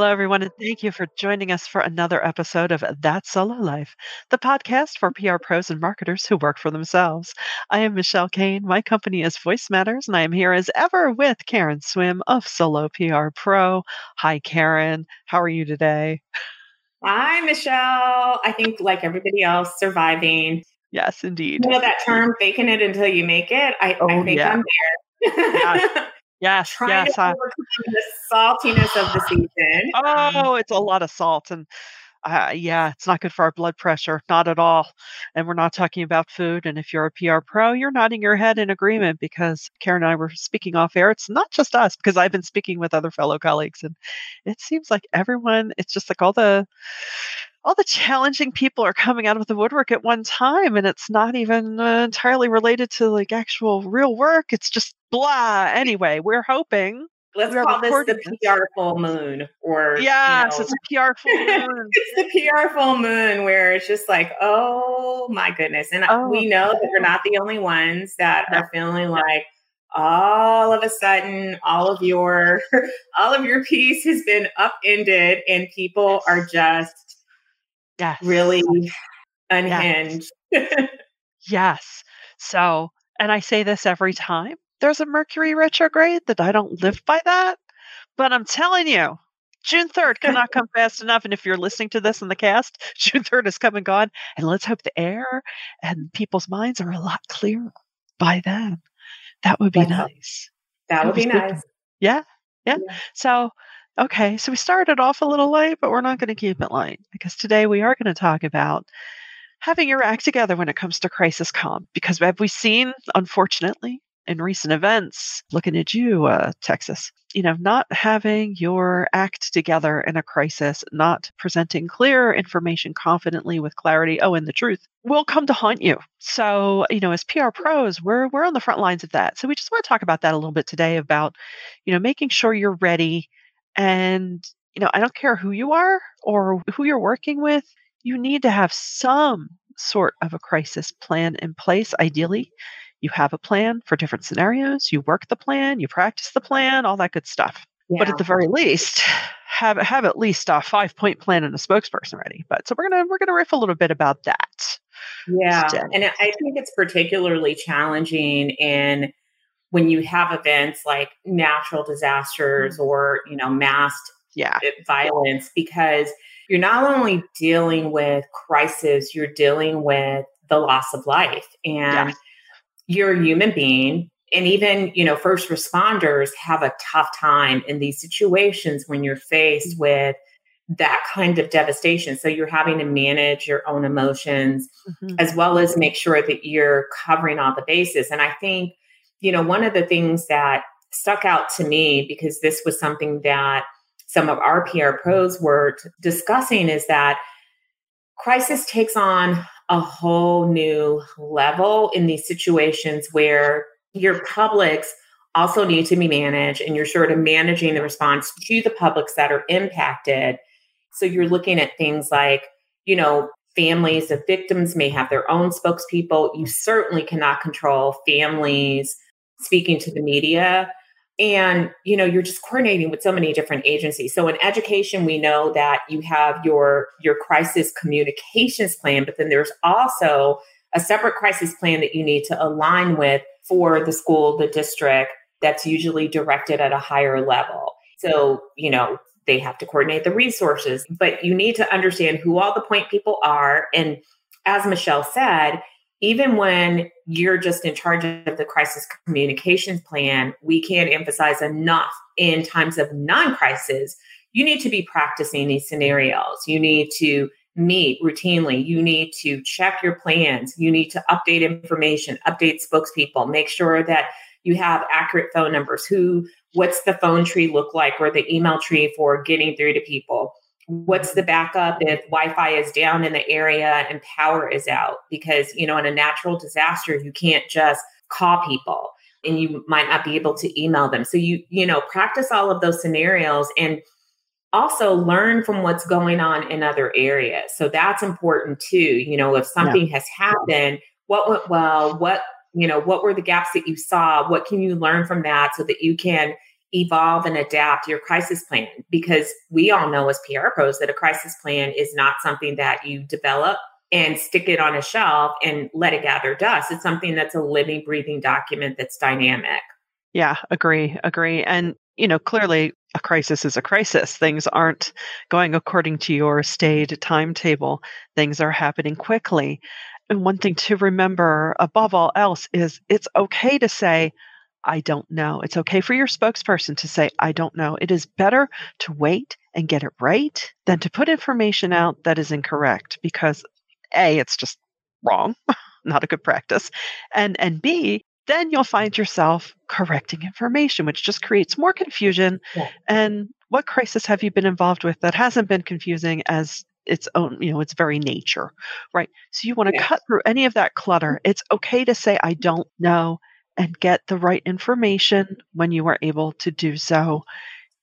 Hello, everyone, and thank you for joining us for another episode of That Solo Life, the podcast for PR pros and marketers who work for themselves. I am Michelle Kane. My company is Voice Matters, and I am here as ever with Karen Swim of Solo PR Pro. Hi, Karen. How are you today? Hi, Michelle. I think, like everybody else, surviving. Yes, indeed. You know that term, faking it until you make it? I, oh, I think yeah. I'm there. yes. Yes, trying yes, overcome the saltiness of the season. Oh, it's a lot of salt, and uh, yeah, it's not good for our blood pressure, not at all. And we're not talking about food. And if you're a PR pro, you're nodding your head in agreement because Karen and I were speaking off air. It's not just us because I've been speaking with other fellow colleagues, and it seems like everyone. It's just like all the all the challenging people are coming out of the woodwork at one time and it's not even uh, entirely related to like actual real work it's just blah anyway we're hoping let's we call this the PR full moon or yes, you know, it's a PR full moon. it's the PR full moon where it's just like, oh my goodness. And oh. we know that we're not the only ones that no. are feeling no. like all of a sudden all of your all of your peace has been upended and people are just yes. really unhinged. Yes. yes. So, and I say this every time there's a Mercury retrograde that I don't live by that. But I'm telling you, June 3rd cannot come fast enough. And if you're listening to this in the cast, June 3rd is come and gone. And let's hope the air and people's minds are a lot clearer by then. That would be That's nice. That would be, nice. Yeah, yeah. Yeah. So Okay, so we started off a little late, but we're not going to keep it light because today we are going to talk about having your act together when it comes to crisis comm. Because have we seen, unfortunately, in recent events, looking at you, uh, Texas, you know, not having your act together in a crisis, not presenting clear information confidently with clarity, oh, and the truth will come to haunt you. So, you know, as PR pros, we're we're on the front lines of that. So we just want to talk about that a little bit today about, you know, making sure you're ready and, you know, I don't care who you are or who you're working with, you need to have some sort of a crisis plan in place. Ideally, you have a plan for different scenarios, you work the plan, you practice the plan, all that good stuff. Yeah. But at the very least, have have at least a five point plan and a spokesperson ready. But so we're gonna we're gonna riff a little bit about that. Yeah, and I think it's particularly challenging in when you have events like natural disasters mm-hmm. or you know mass yeah. violence because you're not only dealing with crisis you're dealing with the loss of life and yeah. You're a human being and even you know first responders have a tough time in these situations when you're faced mm-hmm. with that kind of devastation so you're having to manage your own emotions mm-hmm. as well as make sure that you're covering all the bases and i think you know, one of the things that stuck out to me because this was something that some of our PR pros were t- discussing is that crisis takes on a whole new level in these situations where your publics also need to be managed and you're sort of managing the response to the publics that are impacted. So you're looking at things like, you know, families of victims may have their own spokespeople. You certainly cannot control families speaking to the media and you know you're just coordinating with so many different agencies. So in education we know that you have your your crisis communications plan but then there's also a separate crisis plan that you need to align with for the school the district that's usually directed at a higher level. So you know they have to coordinate the resources but you need to understand who all the point people are. And as michelle said even when you're just in charge of the crisis communications plan, we can't emphasize enough in times of non crisis. You need to be practicing these scenarios. You need to meet routinely. You need to check your plans. You need to update information, update spokespeople, make sure that you have accurate phone numbers. Who, what's the phone tree look like or the email tree for getting through to people? What's the backup if wi-fi is down in the area and power is out? Because you know in a natural disaster you can't just call people and you might not be able to email them. So you you know practice all of those scenarios and also learn from what's going on in other areas. So that's important too. You know if something yeah. has happened what went well? What you know what were the gaps that you saw? What can you learn from that so that you can evolve and adapt your crisis plan because we all know as PR pros that a crisis plan is not something that you develop and stick it on a shelf and let it gather dust. It's something that's a living, breathing document that's dynamic. Yeah, agree, agree. And, you know, clearly a crisis is a crisis. Things aren't going according to your stated timetable, things are happening quickly. And one thing to remember above all else is it's okay to say, I don't know. It's okay for your spokesperson to say, I don't know. It is better to wait and get it right than to put information out that is incorrect because A, it's just wrong, not a good practice. And and B, then you'll find yourself correcting information, which just creates more confusion. Yeah. And what crisis have you been involved with that hasn't been confusing as its own, you know, its very nature, right? So you want to cut through any of that clutter. Mm-hmm. It's okay to say, I don't know, and get the right information when you are able to do so.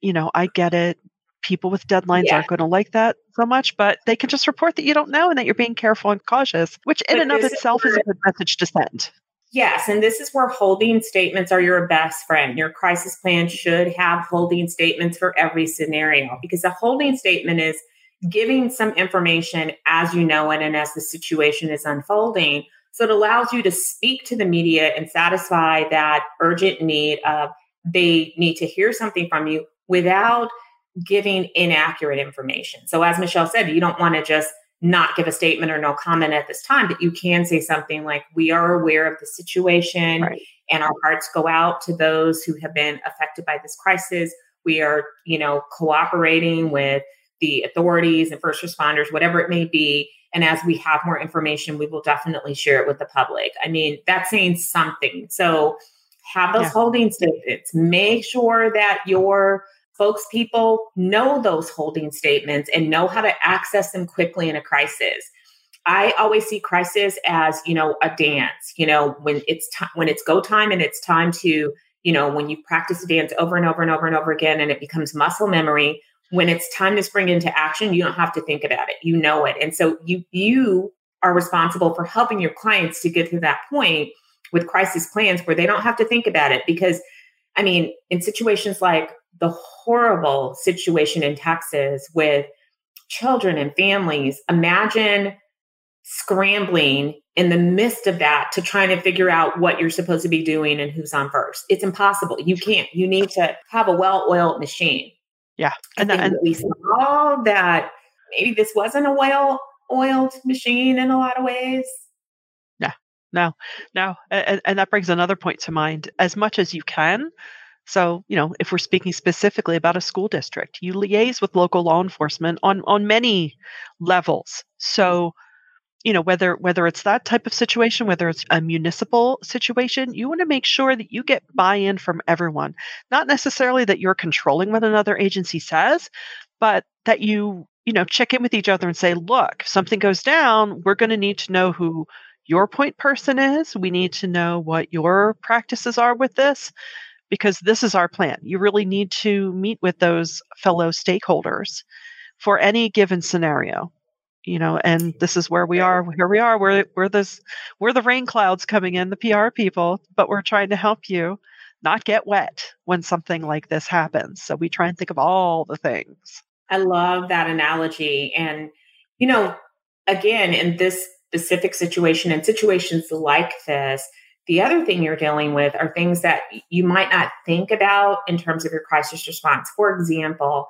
You know, I get it. People with deadlines yeah. aren't going to like that so much, but they can just report that you don't know and that you're being careful and cautious, which in but and of itself is, is a good message to send. Yes, and this is where holding statements are your best friend. Your crisis plan should have holding statements for every scenario because a holding statement is giving some information as you know it and as the situation is unfolding. So it allows you to speak to the media and satisfy that urgent need of they need to hear something from you without giving inaccurate information. So as Michelle said, you don't want to just not give a statement or no comment at this time, but you can say something like, We are aware of the situation right. and our hearts go out to those who have been affected by this crisis. We are, you know, cooperating with the authorities and first responders, whatever it may be. And as we have more information, we will definitely share it with the public. I mean, that's saying something. So have those yeah. holding statements. Make sure that your spokespeople know those holding statements and know how to access them quickly in a crisis. I always see crisis as, you know, a dance, you know, when it's time when it's go time and it's time to, you know, when you practice a dance over and over and over and over again and it becomes muscle memory, when it's time to spring into action, you don't have to think about it. You know it. And so you you are responsible for helping your clients to get to that point with crisis plans where they don't have to think about it because I mean, in situations like the horrible situation in Texas with children and families. Imagine scrambling in the midst of that to trying to figure out what you're supposed to be doing and who's on first. It's impossible. You can't. You need to have a well-oiled machine. Yeah, and, and we saw that maybe this wasn't a well-oiled machine in a lot of ways. Yeah, no, no, and, and that brings another point to mind. As much as you can, so, you know, if we're speaking specifically about a school district, you liaise with local law enforcement on on many levels. So, you know, whether whether it's that type of situation, whether it's a municipal situation, you want to make sure that you get buy-in from everyone. Not necessarily that you're controlling what another agency says, but that you, you know, check in with each other and say, "Look, if something goes down, we're going to need to know who your point person is. We need to know what your practices are with this." because this is our plan. You really need to meet with those fellow stakeholders for any given scenario. You know, and this is where we are. Here we are. We're we're this we're the rain clouds coming in, the PR people, but we're trying to help you not get wet when something like this happens. So we try and think of all the things. I love that analogy. And, you know, again, in this specific situation and situations like this, the other thing you're dealing with are things that you might not think about in terms of your crisis response. For example,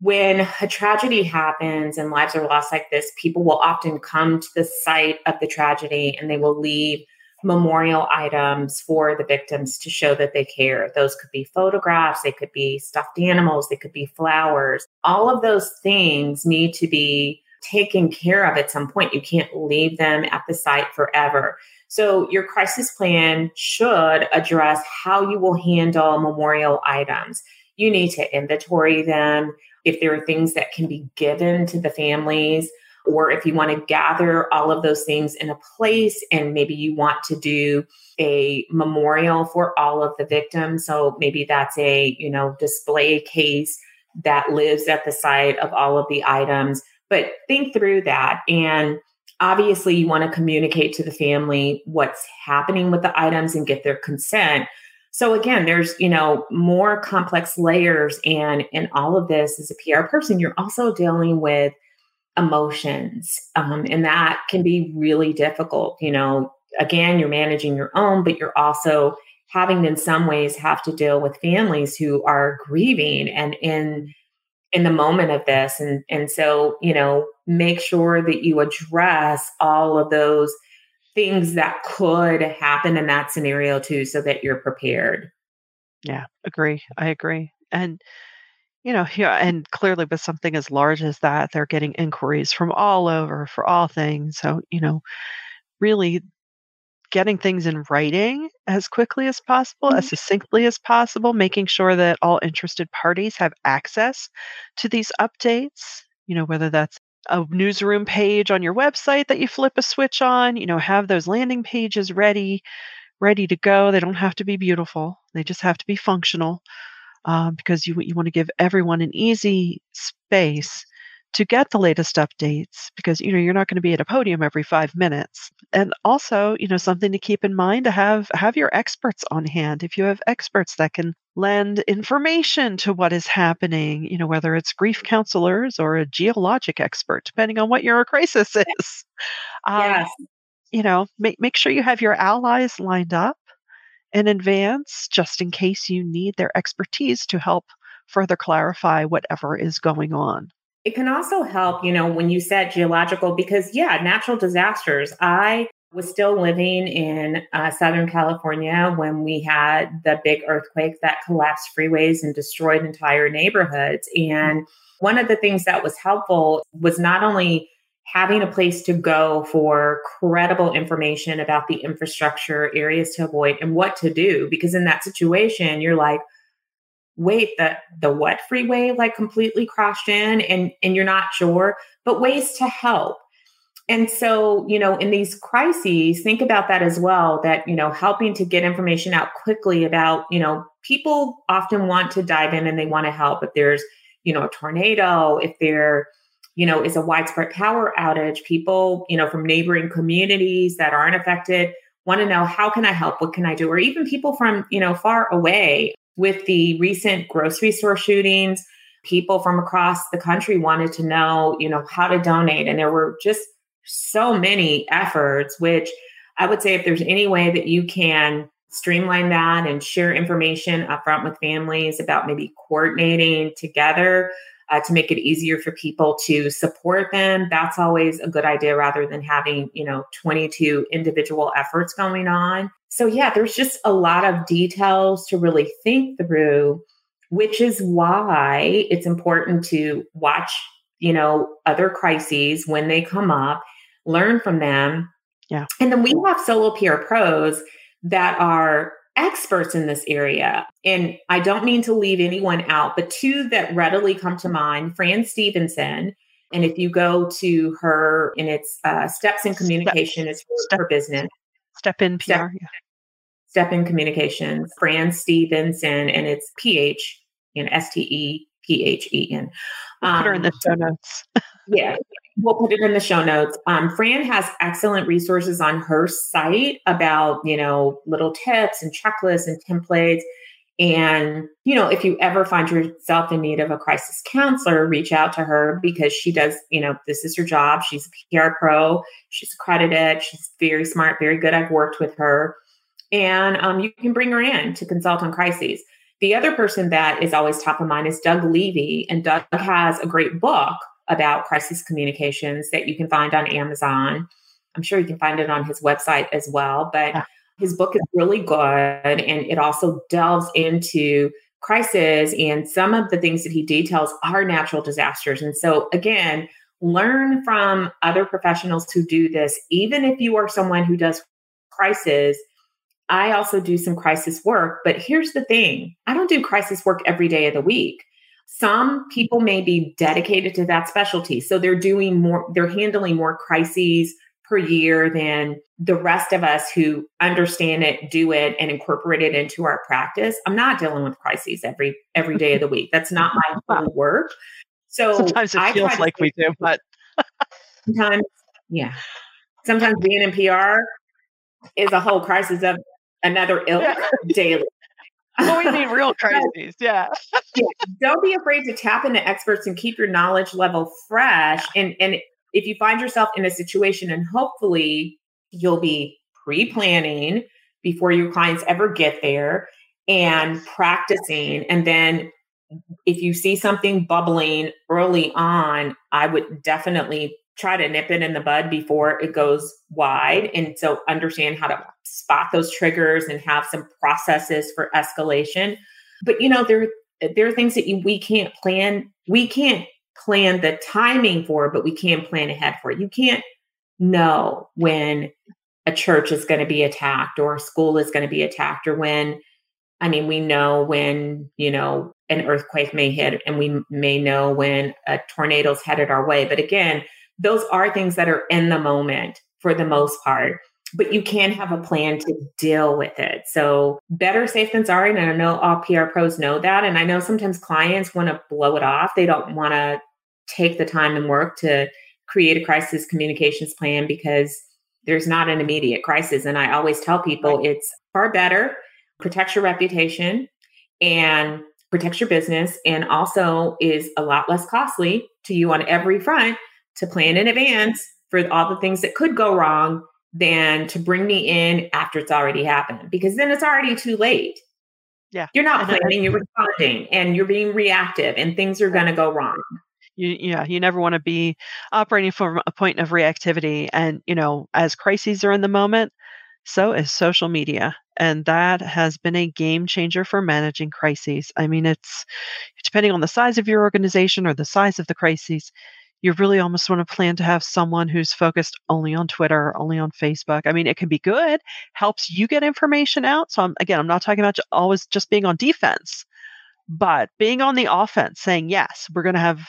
when a tragedy happens and lives are lost like this, people will often come to the site of the tragedy and they will leave memorial items for the victims to show that they care. Those could be photographs, they could be stuffed animals, they could be flowers. All of those things need to be taken care of at some point. You can't leave them at the site forever. So, your crisis plan should address how you will handle memorial items. You need to inventory them. If there are things that can be given to the families, or if you want to gather all of those things in a place and maybe you want to do a memorial for all of the victims so maybe that's a you know display case that lives at the site of all of the items but think through that and Obviously, you want to communicate to the family what's happening with the items and get their consent. So again, there's, you know, more complex layers and in all of this as a PR person, you're also dealing with emotions. Um, and that can be really difficult. You know, again, you're managing your own, but you're also having in some ways have to deal with families who are grieving and in in the moment of this and and so you know make sure that you address all of those things that could happen in that scenario too so that you're prepared yeah agree i agree and you know yeah and clearly with something as large as that they're getting inquiries from all over for all things so you know really getting things in writing as quickly as possible, as mm-hmm. succinctly as possible, making sure that all interested parties have access to these updates, you know, whether that's a newsroom page on your website that you flip a switch on, you know, have those landing pages ready, ready to go. They don't have to be beautiful, they just have to be functional um, because you, you want to give everyone an easy space to get the latest updates because you know you're not going to be at a podium every 5 minutes. And also, you know, something to keep in mind to have have your experts on hand. If you have experts that can lend information to what is happening, you know, whether it's grief counselors or a geologic expert, depending on what your crisis is. Um, yes. You know, make make sure you have your allies lined up in advance just in case you need their expertise to help further clarify whatever is going on. It can also help, you know, when you said geological, because yeah, natural disasters. I was still living in uh, Southern California when we had the big earthquake that collapsed freeways and destroyed entire neighborhoods. And one of the things that was helpful was not only having a place to go for credible information about the infrastructure, areas to avoid, and what to do, because in that situation, you're like, wait the the what freeway like completely crashed in and and you're not sure but ways to help and so you know in these crises think about that as well that you know helping to get information out quickly about you know people often want to dive in and they want to help. If there's you know a tornado if there you know is a widespread power outage people you know from neighboring communities that aren't affected want to know how can i help? What can i do? Or even people from you know far away with the recent grocery store shootings, people from across the country wanted to know, you know, how to donate. And there were just so many efforts, which I would say if there's any way that you can streamline that and share information upfront with families about maybe coordinating together uh, to make it easier for people to support them that's always a good idea rather than having you know 22 individual efforts going on. So, yeah, there's just a lot of details to really think through, which is why it's important to watch, you know, other crises when they come up, learn from them. Yeah. And then we have solo PR pros that are experts in this area. And I don't mean to leave anyone out, but two that readily come to mind Fran Stephenson. And if you go to her and it's uh, Steps in Communication, is her, her business. Step in PR. Step, yeah. Step in Communications, Fran Stephenson, and it's PH, know, S T E P H E N. Um, put her in the um, show notes. yeah, we'll put it in the show notes. Um, Fran has excellent resources on her site about, you know, little tips and checklists and templates. And, you know, if you ever find yourself in need of a crisis counselor, reach out to her because she does, you know, this is her job. She's a PR pro, she's accredited, she's very smart, very good. I've worked with her. And um, you can bring her in to consult on crises. The other person that is always top of mind is Doug Levy. And Doug has a great book about crisis communications that you can find on Amazon. I'm sure you can find it on his website as well. But yeah. his book is really good and it also delves into crisis and some of the things that he details are natural disasters. And so, again, learn from other professionals who do this, even if you are someone who does crisis. I also do some crisis work, but here's the thing I don't do crisis work every day of the week. Some people may be dedicated to that specialty. So they're doing more, they're handling more crises per year than the rest of us who understand it, do it, and incorporate it into our practice. I'm not dealing with crises every every day of the week. That's not my work. So sometimes it feels like we do, but sometimes, yeah. Sometimes being in PR is a whole crisis of another ilk daily. What we mean real crises, yeah. yeah. Don't be afraid to tap into experts and keep your knowledge level fresh. And and if you find yourself in a situation, and hopefully you'll be pre-planning before your clients ever get there and practicing and then if you see something bubbling early on, I would definitely try to nip it in the bud before it goes wide. And so understand how to spot those triggers and have some processes for escalation. But you know, there there are things that you, we can't plan. We can't plan the timing for, but we can plan ahead for. it. You can't know when a church is going to be attacked or a school is going to be attacked or when I mean, we know when, you know, an earthquake may hit and we may know when a tornado's headed our way. But again, those are things that are in the moment for the most part but you can have a plan to deal with it. So better safe than sorry. And I know all PR pros know that. And I know sometimes clients want to blow it off. They don't want to take the time and work to create a crisis communications plan because there's not an immediate crisis. And I always tell people it's far better, protects your reputation and protects your business, and also is a lot less costly to you on every front to plan in advance for all the things that could go wrong than to bring me in after it's already happened because then it's already too late. Yeah. You're not planning, you're responding and you're being reactive and things are going to go wrong. You, yeah, you never want to be operating from a point of reactivity. And, you know, as crises are in the moment, so is social media. And that has been a game changer for managing crises. I mean, it's depending on the size of your organization or the size of the crises, you really almost want to plan to have someone who's focused only on Twitter, only on Facebook. I mean, it can be good, helps you get information out. So, I'm, again, I'm not talking about always just being on defense, but being on the offense, saying, yes, we're going to have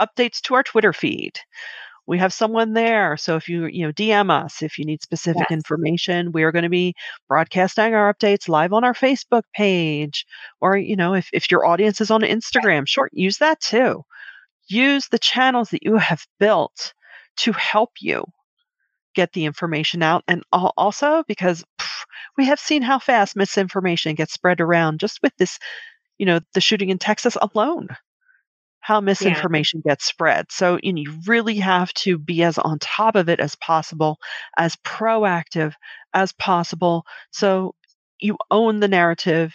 updates to our Twitter feed. We have someone there. So if you, you know, DM us if you need specific yes. information, we are going to be broadcasting our updates live on our Facebook page. Or, you know, if, if your audience is on Instagram, sure, use that too use the channels that you have built to help you get the information out. And also because pff, we have seen how fast misinformation gets spread around just with this, you know, the shooting in Texas alone, how misinformation yeah. gets spread. So you, know, you really have to be as on top of it as possible, as proactive as possible. So you own the narrative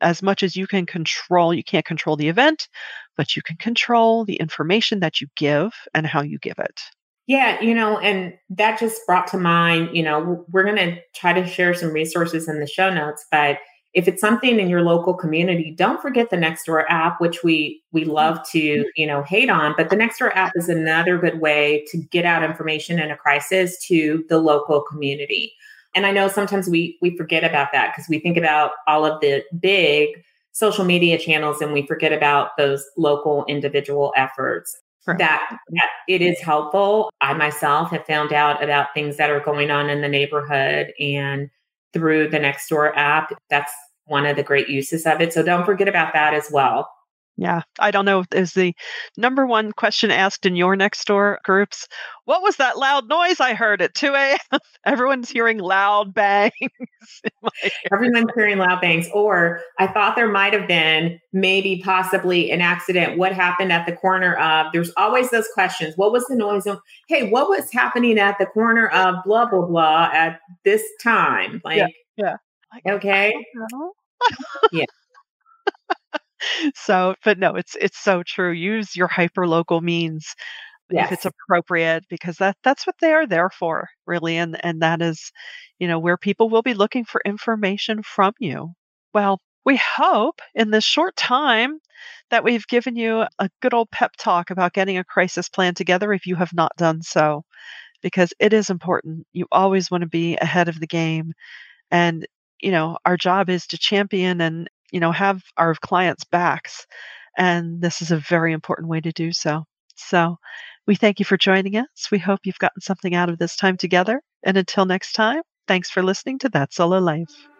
as much as you can control. You can't control the event, but you can control the information that you give and how you give it. Yeah, you know, and that just brought to mind, you know, we're going to try to share some resources in the show notes, but if it's something in your local community, don't forget the Nextdoor app, which we we love to, mm-hmm. you know, hate on, but the Nextdoor app is another good way to get out information in a crisis to the local community. And I know sometimes we we forget about that because we think about all of the big social media channels and we forget about those local individual efforts. Right. That, that it is helpful. I myself have found out about things that are going on in the neighborhood and through the Nextdoor app. That's one of the great uses of it. So don't forget about that as well. Yeah, I don't know. If is the number one question asked in your Nextdoor groups? What was that loud noise I heard at 2 a.m.? Everyone's hearing loud bangs. Everyone's hearing loud bangs. Or I thought there might have been maybe possibly an accident. What happened at the corner of? There's always those questions. What was the noise of? Hey, what was happening at the corner of blah, blah, blah at this time? Like, yeah. yeah. Like, okay. yeah so, but no, it's it's so true. Use your hyper local means yes. if it's appropriate because that that's what they are there for, really, and and that is, you know, where people will be looking for information from you. Well, we hope in this short time that we've given you a good old pep talk about getting a crisis plan together if you have not done so, because it is important. You always want to be ahead of the game. And, you know, our job is to champion and, you know, have our clients' backs. And this is a very important way to do so. So we thank you for joining us. We hope you've gotten something out of this time together. And until next time, thanks for listening to That Solo Life.